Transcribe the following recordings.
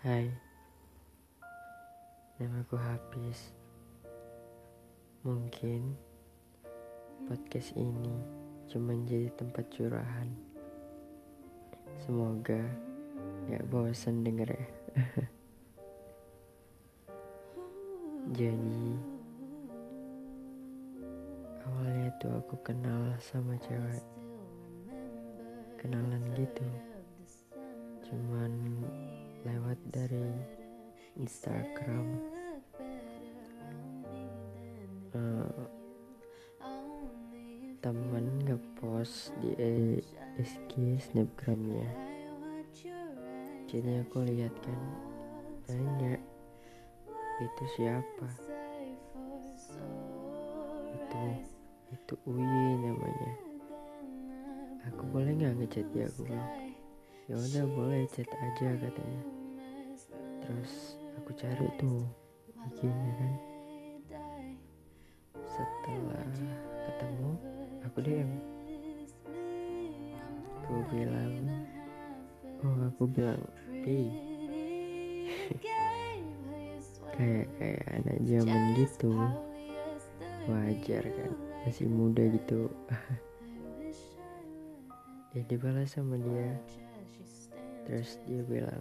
Hai, namaku Hafiz. Mungkin podcast ini cuma jadi tempat curahan. Semoga gak bosan denger ya. jadi awalnya tuh aku kenal sama cewek. Kenalan gitu. Cuman lewat dari Instagram. Uh, teman ngepost di SG snapgramnya. Jadi aku lihat kan nanya itu siapa? Itu itu Uyi namanya. Aku boleh nggak ngechat dia? Aku bilang ya udah boleh chat aja katanya. Terus aku cari tuh IG-nya kan. Setelah ketemu aku DM aku bilang oh aku bilang Pi. Kayak kayak anak zaman gitu. Wajar kan masih muda gitu. Ya dibalas sama dia terus dia bilang.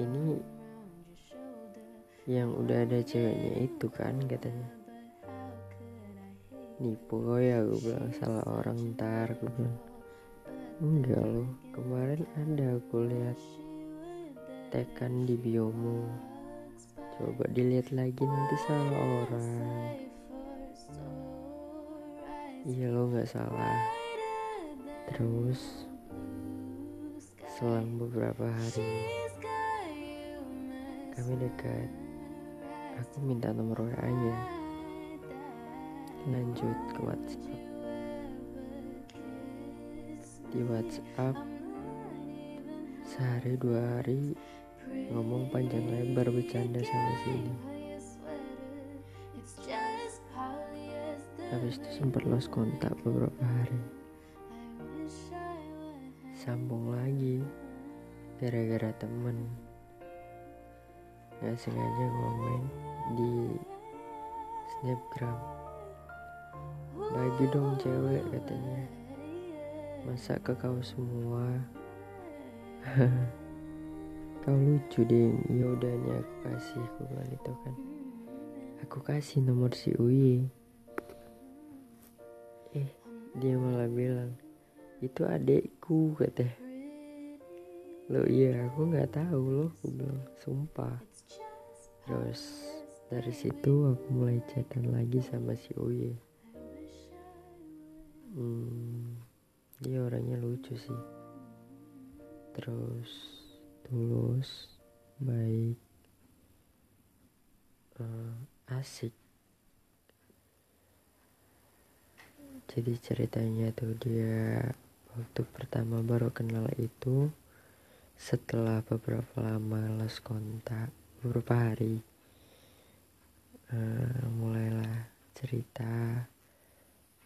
Ini yang udah ada ceweknya itu kan katanya. Nipu ya gue bilang salah orang ntar gue bilang. Enggak loh kemarin ada aku lihat tekan di biomu. Coba dilihat lagi nanti salah orang. Iya lo nggak salah. Terus selang beberapa hari kami dekat. Aku minta nomor WA nya lanjut ke WhatsApp. Di WhatsApp sehari dua hari ngomong panjang lebar bercanda sana sini. Habis itu sempat lost kontak beberapa hari sambung lagi gara-gara temen. Gak sengaja ngomong di snapgram. Bagi dong cewek katanya. Masa ke kau semua? Kau lucu deh ya nih aku kasih. Aku bilang itu kan. Aku kasih nomor si Uyi eh dia malah bilang itu adekku katanya lo iya aku nggak tahu loh aku bilang. Sumpah. Terus dari situ aku mulai chatan lagi sama si Uye hmm, dia orangnya lucu sih. Terus tulus baik uh, asik. Jadi ceritanya tuh dia waktu pertama baru kenal itu setelah beberapa lama lost kontak beberapa hari. Uh, mulailah cerita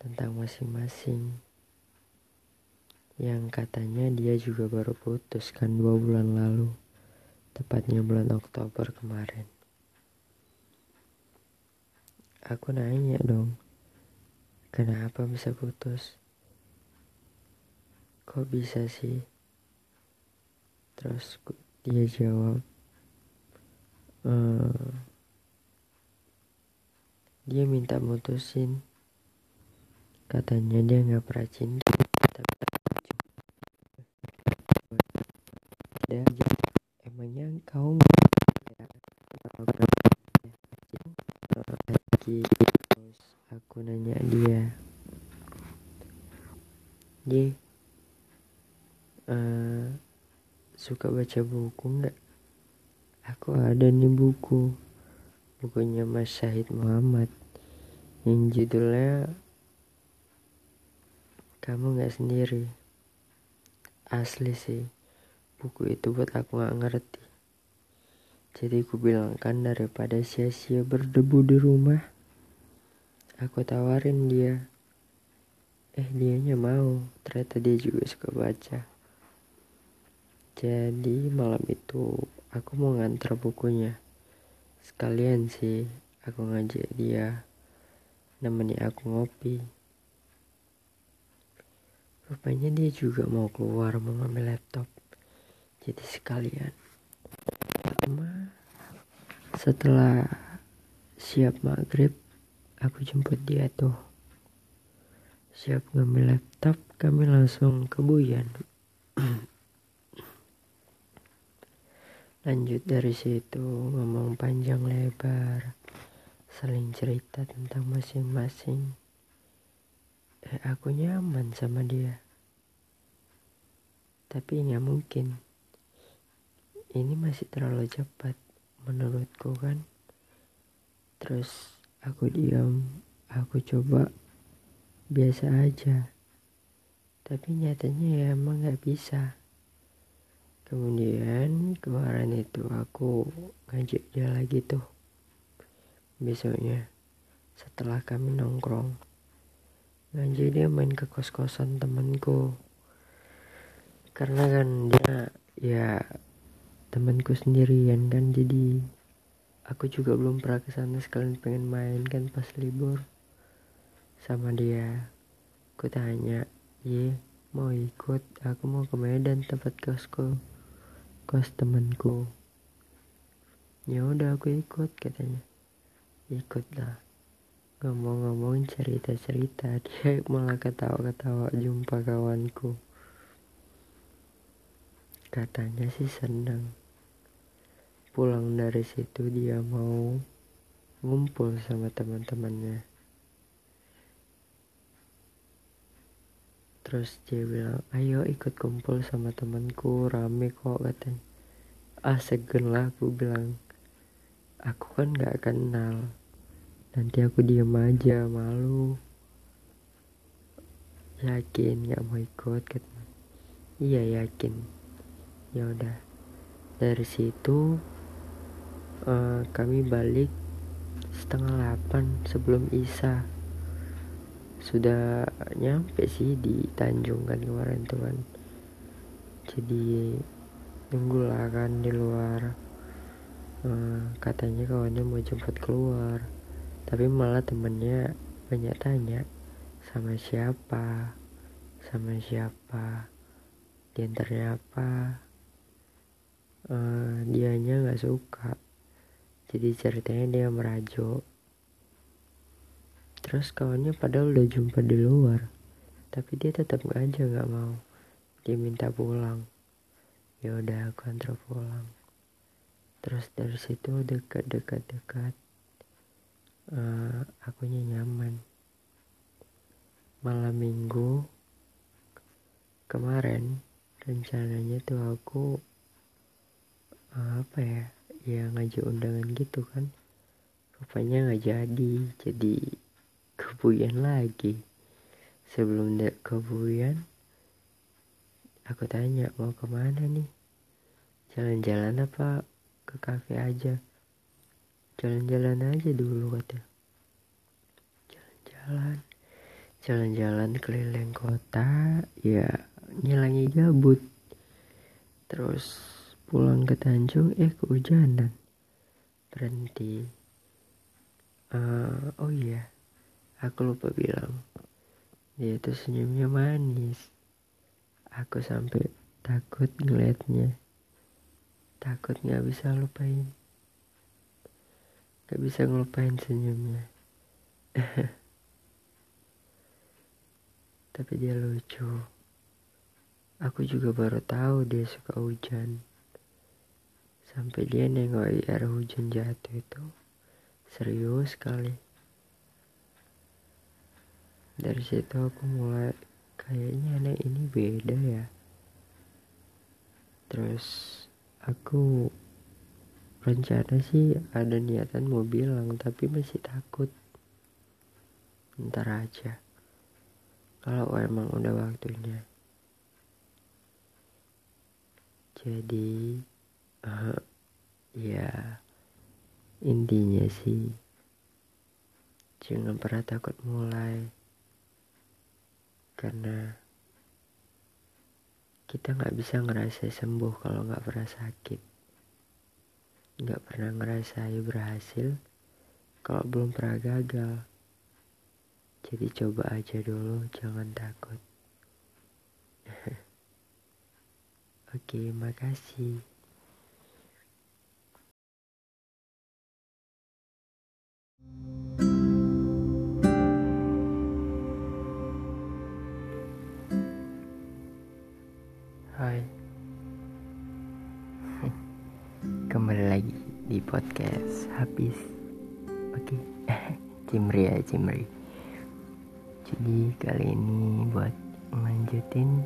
tentang masing-masing yang katanya dia juga baru putus kan dua bulan lalu tepatnya bulan Oktober kemarin. Aku nanya dong kenapa bisa putus kok bisa sih? Terus dia jawab ehm, dia minta mutusin. Katanya dia nggak pernah cinta tapi ada emangnya kau lagi? Terus aku nanya dia Ye uh, suka baca buku nggak? Aku ada nih buku. Bukunya Mas Syahid Muhammad. Yang judulnya kamu nggak sendiri. Asli sih. Buku itu buat aku nggak ngerti. Jadi aku bilang kan daripada sia-sia berdebu di rumah aku tawarin dia. Eh dianya mau. Ternyata dia juga suka baca jadi malam itu aku mau ngantar bukunya. Sekalian sih aku ngajak dia nemeni aku ngopi. Rupanya dia juga mau keluar mau ngambil laptop. Jadi sekalian. Lama setelah siap maghrib aku jemput dia tuh. Siap ngambil laptop kami langsung ke Buyan lanjut dari situ ngomong panjang lebar saling cerita tentang masing-masing. Eh aku nyaman sama dia. Tapi nggak mungkin. Ini masih terlalu cepat menurutku kan? Terus aku diam aku coba biasa aja. Tapi nyatanya ya emang nggak bisa kemudian kemarin itu aku ngajak dia lagi tuh. Besoknya setelah kami nongkrong. Ngajak dia main ke kos-kosan temanku. Karena kan dia ya temanku sendirian kan jadi aku juga belum pernah ke sana sekalian pengen main kan pas libur. Sama dia aku tanya ye mau ikut? Aku mau ke Medan tempat kosku kos temanku. Ya udah aku ikut katanya. Ikutlah. Ngomong-ngomong cerita-cerita dia malah ketawa-ketawa jumpa kawanku. Katanya sih senang pulang dari situ dia mau ngumpul sama teman-temannya terus dia bilang ayo ikut kumpul sama temanku rame kok katanya. Ah segen lah aku bilang. Aku kan gak kenal. Nanti aku diem aja malu. Yakin gak mau ikut? katanya. Iya yakin. Ya udah. Dari situ uh, kami balik setengah delapan sebelum Isa sudah nyampe sih di Tanjung kan kemarin tuh kan. Jadi nunggu lah kan di luar. Uh, katanya kawannya mau jemput keluar. Tapi malah temennya banyak tanya sama siapa sama siapa di antaranya apa. Uh, dianya nggak suka. Jadi ceritanya dia merajuk terus kawannya padahal udah jumpa di luar. Tapi dia tetap aja nggak mau. Dia minta pulang. Ya udah aku antar pulang. Terus dari situ dekat dekat dekat uh, akunya nyaman. Malam minggu kemarin rencananya tuh aku uh, apa ya ya ngajak undangan gitu kan. Rupanya nggak jadi jadi kebuyan lagi. Sebelum dek kebuyan aku tanya mau ke mana nih? Jalan-jalan apa ke kafe aja? Jalan-jalan aja dulu kata. Jalan-jalan? Jalan-jalan keliling kota? Ya nyelangi gabut. Terus pulang ke Tanjung eh kehujanan berhenti. Uh, oh iya Aku lupa bilang, dia itu senyumnya manis. Aku sampai takut ngeliatnya. Takut gak bisa lupain. Gak bisa ngelupain senyumnya. Tapi dia lucu. Aku juga baru tahu dia suka hujan. Sampai dia nengok air hujan jatuh itu. Serius sekali dari situ aku mulai kayaknya anak ini beda ya. Terus aku rencana sih ada niatan mau bilang tapi masih takut. Ntar aja. Kalau emang udah waktunya. Jadi uh, ya intinya sih jangan pernah takut mulai karena kita nggak bisa ngerasa sembuh kalau nggak pernah sakit. Nggak pernah ngerasa berhasil kalau belum pernah gagal. Jadi coba aja dulu jangan takut. Oke makasih. Hai Kembali lagi di podcast Habis. Oke okay. Cimri ya Cimri. Jadi kali ini buat melanjutin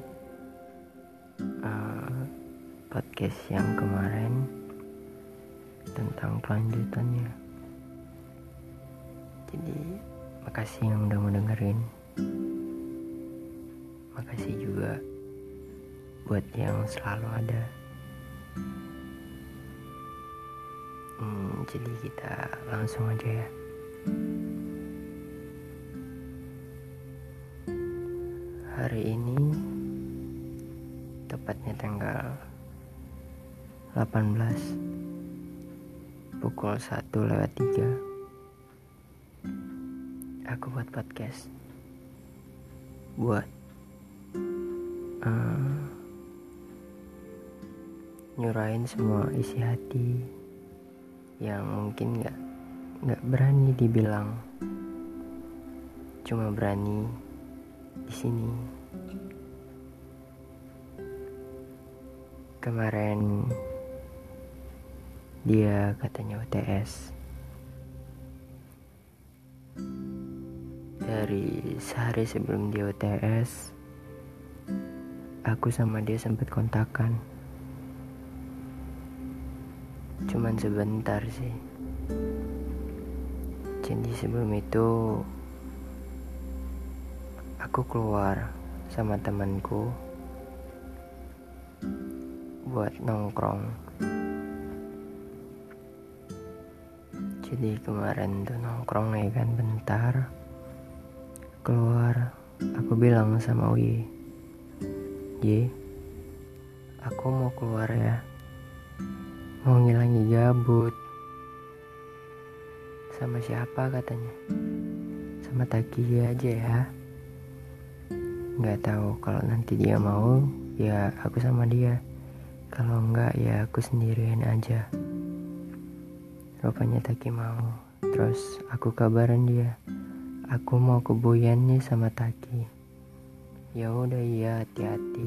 uh, Podcast yang kemarin Tentang kelanjutannya. Jadi makasih yang udah mau dengerin. Makasih juga buat yang selalu ada hmm, jadi kita langsung aja ya. Hari ini tepatnya tanggal 18 pukul 1 lewat 3 aku buat podcast. Buat uh, nyurahin semua isi hati yang mungkin nggak nggak berani dibilang cuma berani di sini. Kemarin dia katanya UTS dari sehari sebelum dia UTS aku sama dia sempat kontakan cuman sebentar sih. Jadi sebelum itu aku keluar sama temanku buat nongkrong. Jadi kemarin tuh nongkrong ya kan bentar. Keluar aku bilang sama Wi Ye aku mau keluar ya mau ngilangi gabut sama siapa katanya? Sama Taki aja ya. Nggak tahu kalau nanti dia mau ya aku sama dia. Kalau enggak ya aku sendirian aja. Rupanya Taki mau. Terus aku kabarin dia. Aku mau ke nih sama Taki. Ya udah iya hati-hati.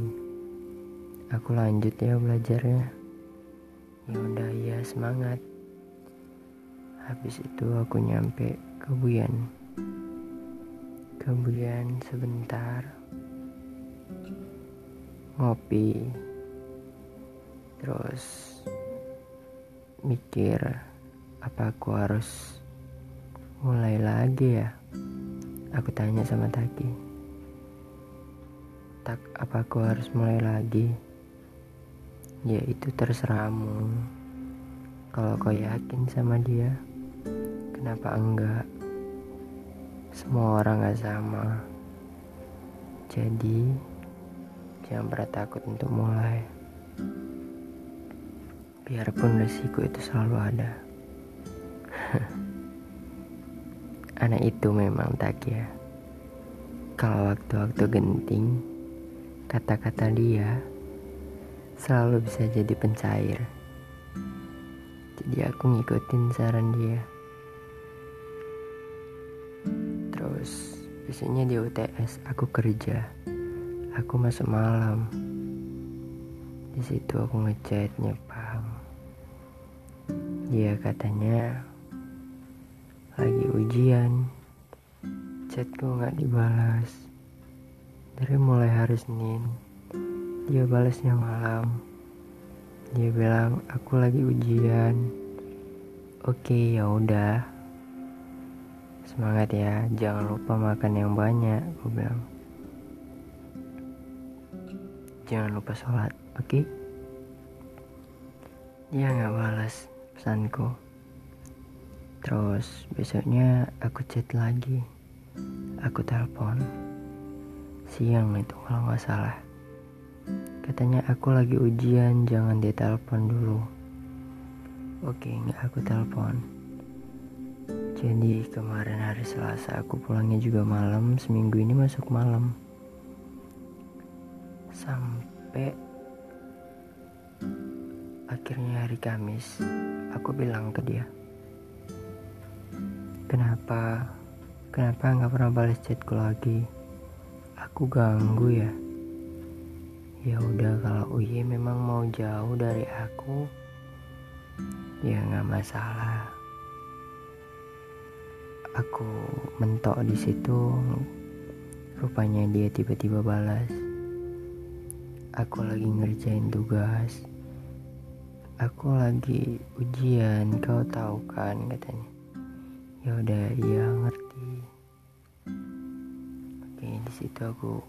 Aku lanjut ya belajarnya ya ya semangat. Habis itu aku nyampe ke Buyan. Ke Buyan sebentar. Ngopi. Terus mikir apa aku harus mulai lagi ya? Aku tanya sama Taki. Tak apa aku harus mulai lagi ya itu terserahmu. Kalau kau yakin sama dia kenapa enggak? Semua orang gak sama. Jadi jangan pernah takut untuk mulai. Biarpun resiko itu selalu ada. Anak itu memang tak ya kalau waktu-waktu genting kata-kata dia selalu bisa jadi pencair. Jadi aku ngikutin saran dia. Terus biasanya di UTS aku kerja. Aku masuk malam. Di situ aku ngechat nyepang. Dia katanya lagi ujian. Chatku nggak dibalas. Dari mulai hari Senin dia balasnya malam. Dia bilang, aku lagi ujian. Oke, ya udah. Semangat ya, jangan lupa makan yang banyak. Gue bilang. Jangan lupa sholat, oke? Dia nggak balas pesanku. Terus besoknya aku chat lagi. Aku telepon. Siang itu kalau nggak salah Katanya aku lagi ujian, jangan ditelepon dulu. Oke, nggak aku telepon. Jadi kemarin hari Selasa aku pulangnya juga malam, seminggu ini masuk malam. Sampai akhirnya hari Kamis, aku bilang ke dia, kenapa, kenapa nggak pernah balas chatku lagi? Aku ganggu ya. Ya udah kalau Uye memang mau jauh dari aku, ya nggak masalah. Aku mentok di situ, rupanya dia tiba-tiba balas. Aku lagi ngerjain tugas. Aku lagi ujian, kau tahu kan katanya. Ya udah, iya ngerti. Oke, di situ aku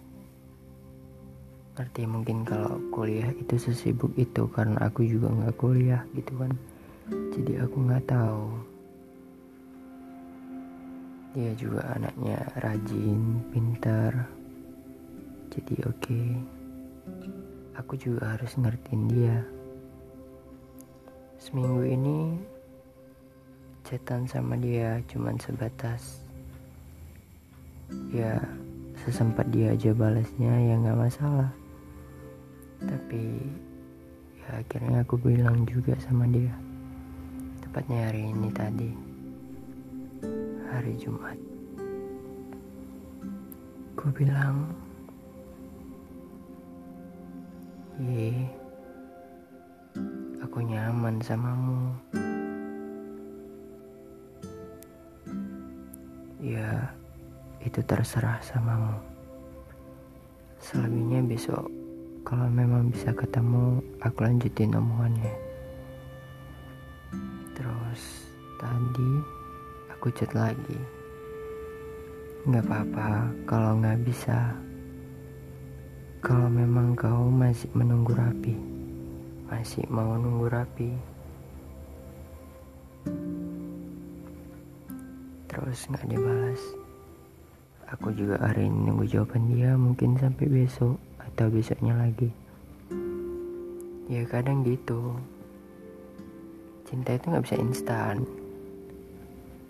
ngerti mungkin kalau kuliah itu sesibuk itu karena aku juga nggak kuliah gitu kan. Jadi aku nggak tahu. Dia juga anaknya rajin pintar. Jadi oke. Okay. aku juga harus ngertiin dia. Seminggu ini chatan sama dia cuman sebatas. Ya sesempat dia aja balasnya ya nggak masalah tapi ya akhirnya aku bilang juga sama dia. Tepatnya hari ini tadi. Hari Jumat. Aku bilang ye aku nyaman samamu. Ya itu terserah samamu. Selebihnya besok kalau memang bisa ketemu aku lanjutin omongannya. Terus tadi aku chat lagi. Nggak apa-apa kalau nggak bisa. Kalau memang kau masih menunggu rapi masih mau nunggu rapi. Terus nggak dibalas. Aku juga hari ini nunggu jawaban dia mungkin sampai besok atau besoknya lagi. Ya kadang gitu. Cinta itu nggak bisa instan.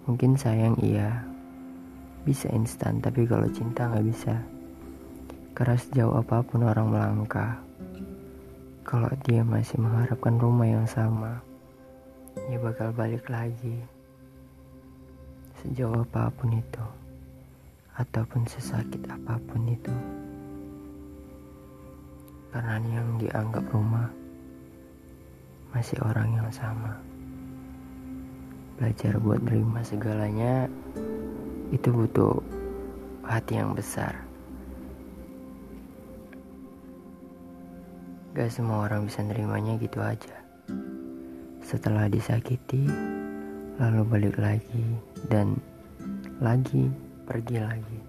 Mungkin sayang iya bisa instan. Tapi kalau cinta nggak bisa. Karena sejauh apa pun orang melangkah. Kalau dia masih mengharapkan rumah yang sama dia bakal balik lagi. Sejauh apa pun itu. Ataupun sesakit apa pun itu karena yang dianggap rumah masih orang yang sama. Belajar buat nerima segalanya itu butuh hati yang besar. Gak semua orang bisa nerimanya gitu aja. Setelah disakiti, lalu balik lagi dan lagi pergi lagi.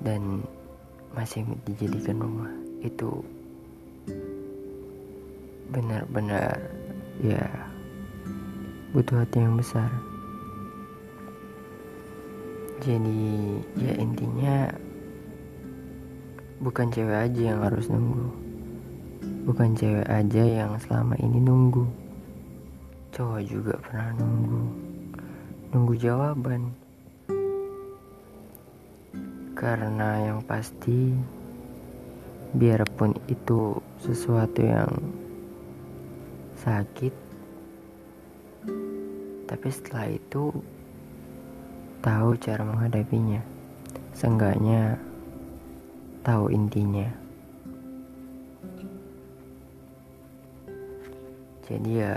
Dan masih dijadikan rumah itu benar-benar ya butuh hati yang besar. Jadi ya intinya bukan cewek aja yang harus nunggu. Bukan cewek aja yang selama ini nunggu. Cowok juga pernah nunggu. Nunggu jawaban. Karena yang pasti biarpun itu sesuatu yang sakit tapi setelah itu tahu cara menghadapinya. Seenggaknya tahu intinya. Jadi ya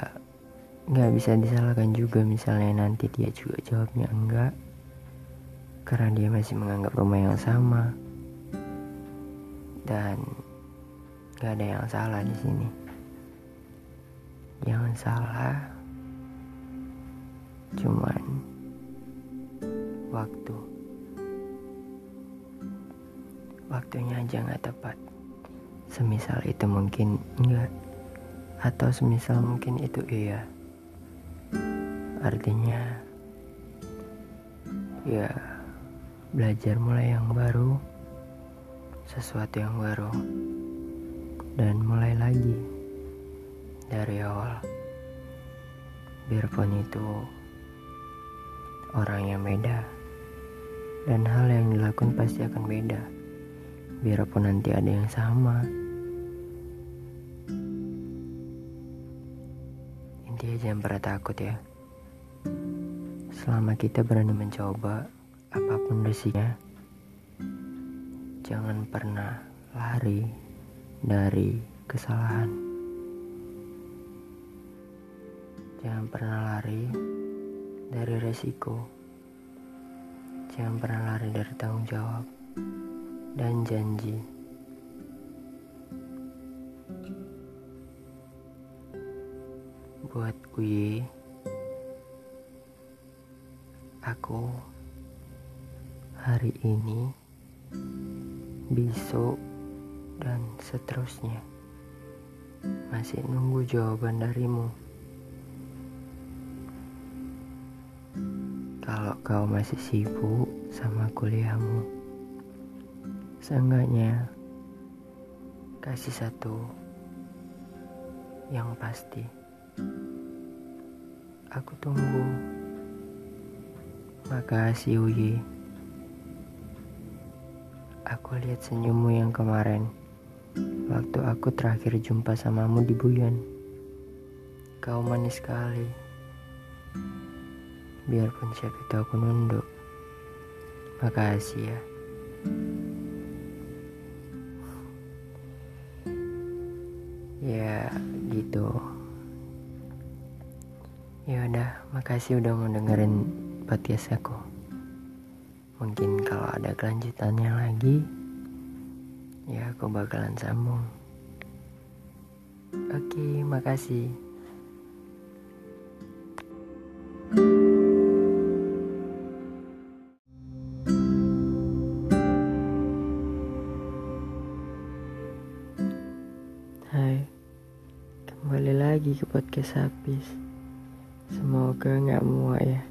nggak bisa disalahkan juga misalnya nanti dia juga jawabnya enggak karena dia masih menganggap rumah yang sama dan gak ada yang salah di sini. Yang salah cuman waktu. Waktunya aja nggak tepat. Semisal itu mungkin enggak atau semisal mungkin itu iya. Artinya ya belajar mulai yang baru sesuatu yang baru dan mulai lagi dari awal. Biarpun itu orang yang beda dan hal yang dilakukan pasti akan beda. Biarpun nanti ada yang sama. Intinya jangan pernah takut ya. Selama kita berani mencoba apa pun resikonya, jangan pernah lari dari kesalahan. Jangan pernah lari dari resiko. Jangan pernah lari dari tanggung jawab dan janji. Buat Uye, aku hari ini, besok, dan seterusnya. Masih nunggu jawaban darimu. Kalau kau masih sibuk sama kuliahmu, seenggaknya kasih satu yang pasti. Aku tunggu. Makasih Uye. Aku lihat senyummu yang kemarin. Waktu aku terakhir jumpa samamu di Buyan. Kau manis sekali. Biarpun siapa itu aku nunduk. Makasih ya. Ya gitu. Ya udah, makasih udah mau dengerin podcast aku. Mungkin kalau ada kelanjutannya lagi, ya aku bakalan sambung. Oke, makasih. Hai, kembali lagi ke podcast habis. Semoga nggak muak ya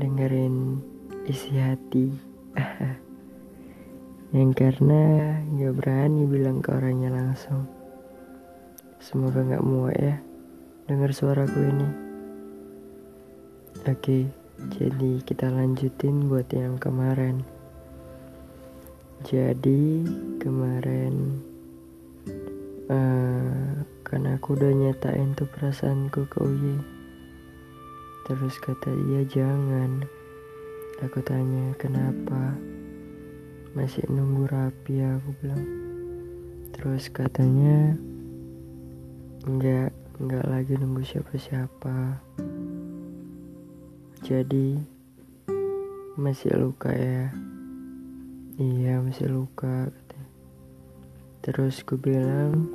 dengerin isi hati. Yang karena nggak berani bilang ke orangnya langsung. Semoga nggak muak ya denger suaraku ini. Oke, jadi kita lanjutin buat yang kemarin. Jadi kemarin uh, kan aku udah nyatain tuh perasaanku ke Uye. Terus kata dia jangan. Aku tanya kenapa? Masih nunggu rapi aku bilang. Terus katanya enggak, enggak lagi nunggu siapa-siapa. Jadi masih luka ya. Iya masih luka katanya. Terus ku bilang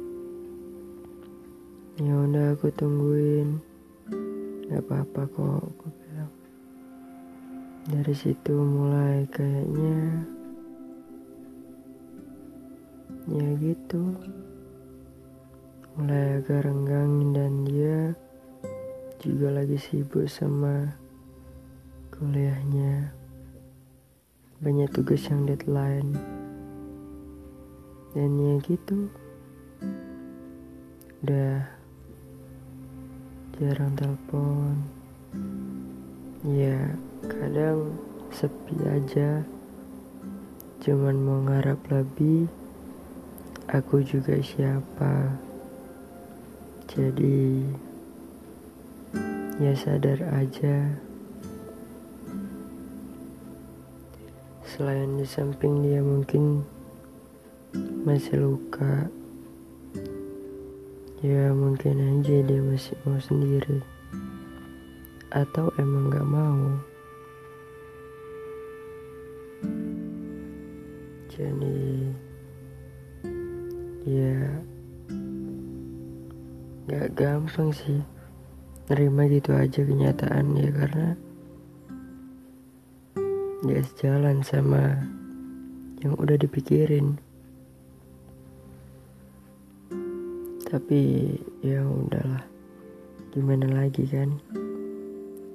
ya udah aku tungguin nggak apa-apa kok dari situ mulai kayaknya ya gitu. Mulai agak renggangin dan dia juga lagi sibuk sama kuliahnya. Banyak tugas yang deadline. Dan ya gitu. Udah jarang telepon. Ya kadang sepi aja. Cuman mau ngarap lebih aku juga siapa. Jadi ya sadar aja. Selain di samping dia mungkin masih luka. Ya mungkin aja dia masih mau sendiri. Atau emang gak mau jadi ya. Gak gampang sih nerima gitu aja kenyataan ya karena dia sejalan sama yang udah dipikirin. Tapi ya udahlah. Gimana lagi kan?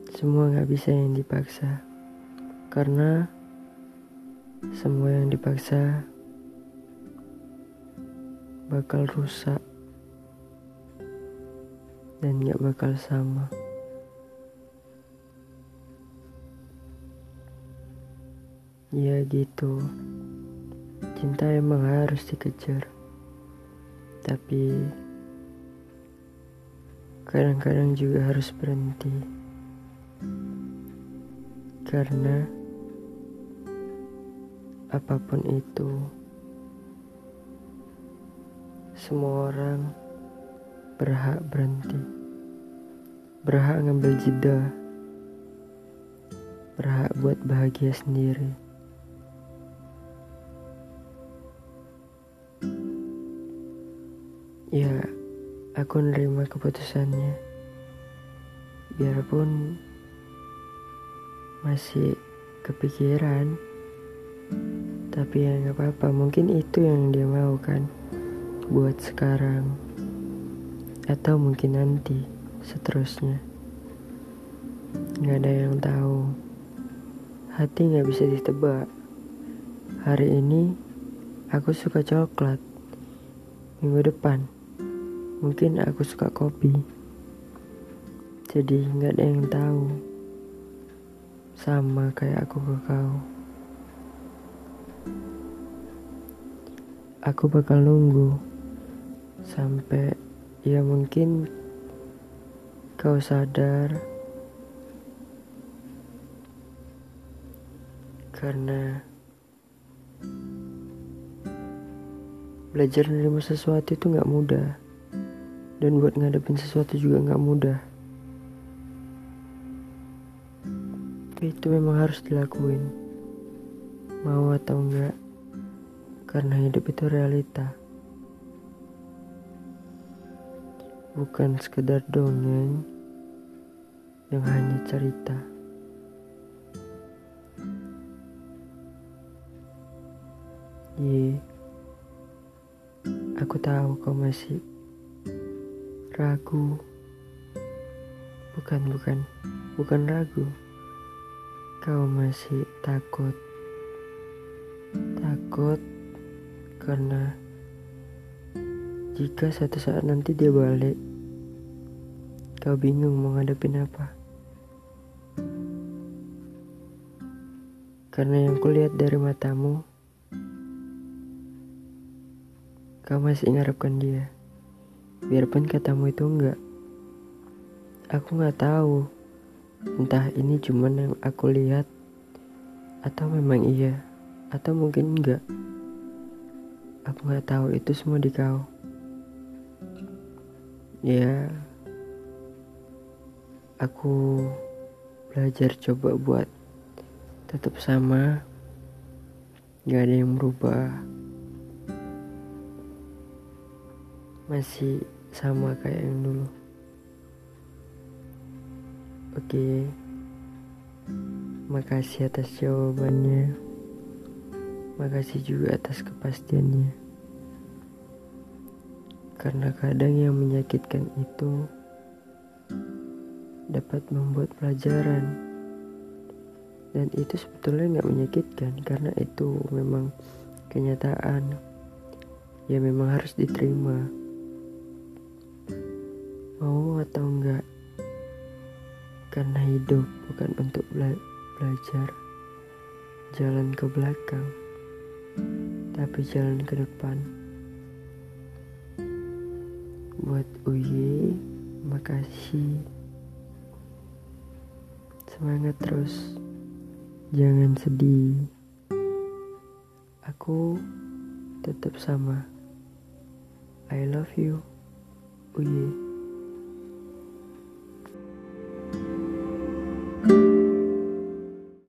Semua nggak bisa yang dipaksa. Karena semua yang dipaksa bakal rusak dan gak bakal sama. Ya gitu. Cinta emang harus dikejar. Tapi kadang-kadang juga harus berhenti. Karena apa pun itu semua orang berhak berhenti. Berhak ngambil jeda. Berhak buat bahagia sendiri. Ya, aku nerima keputusannya. Biarpun masih kepikiran, tapi ya nggak apa-apa. Mungkin itu yang dia mau kan, buat sekarang, atau mungkin nanti, seterusnya. Nggak ada yang tahu. Hati nggak bisa ditebak. Hari ini aku suka coklat. Minggu depan Mungkin aku suka kopi. Jadi nggak ada yang tahu. Sama kayak aku ke kau. Aku bakal nunggu sampai ya mungkin kau sadar. Karena belajar menerima sesuatu itu nggak mudah. Dan buat ngadepin sesuatu juga nggak mudah. Itu memang harus dilakuin mau atau enggak karena hidup itu realita. Bukan sekedar dongeng yang hanya cerita. Ye, aku tahu kau masih ragu. Bukan bukan bukan ragu. Kau masih takut takut karena jika suatu saat nanti dia balik kau bingung mau ngadepin apa. Karena yang kulihat dari matamu kau masih ngarepkan dia. Biarpun katamu itu enggak. Aku nggak tahu entah ini cuman yang aku lihat atau memang iya atau mungkin enggak? Aku nggak tahu itu semua di kau. Ya aku belajar coba buat tetap sama. Gak ada yang berubah masih sama kayak yang dulu. Oke, makasih atas jawabannya. Makasih juga atas kepastiannya. Karena kadang yang menyakitkan itu dapat membuat pelajaran. Dan itu sebetulnya nggak menyakitkan karena itu memang kenyataan. Ya memang harus diterima mau atau enggak karena hidup bukan untuk bela belajar jalan ke belakang tapi jalan ke depan. Buat Uye makasih. Semangat terus. Jangan sedih. Aku tetap sama. I love you Uye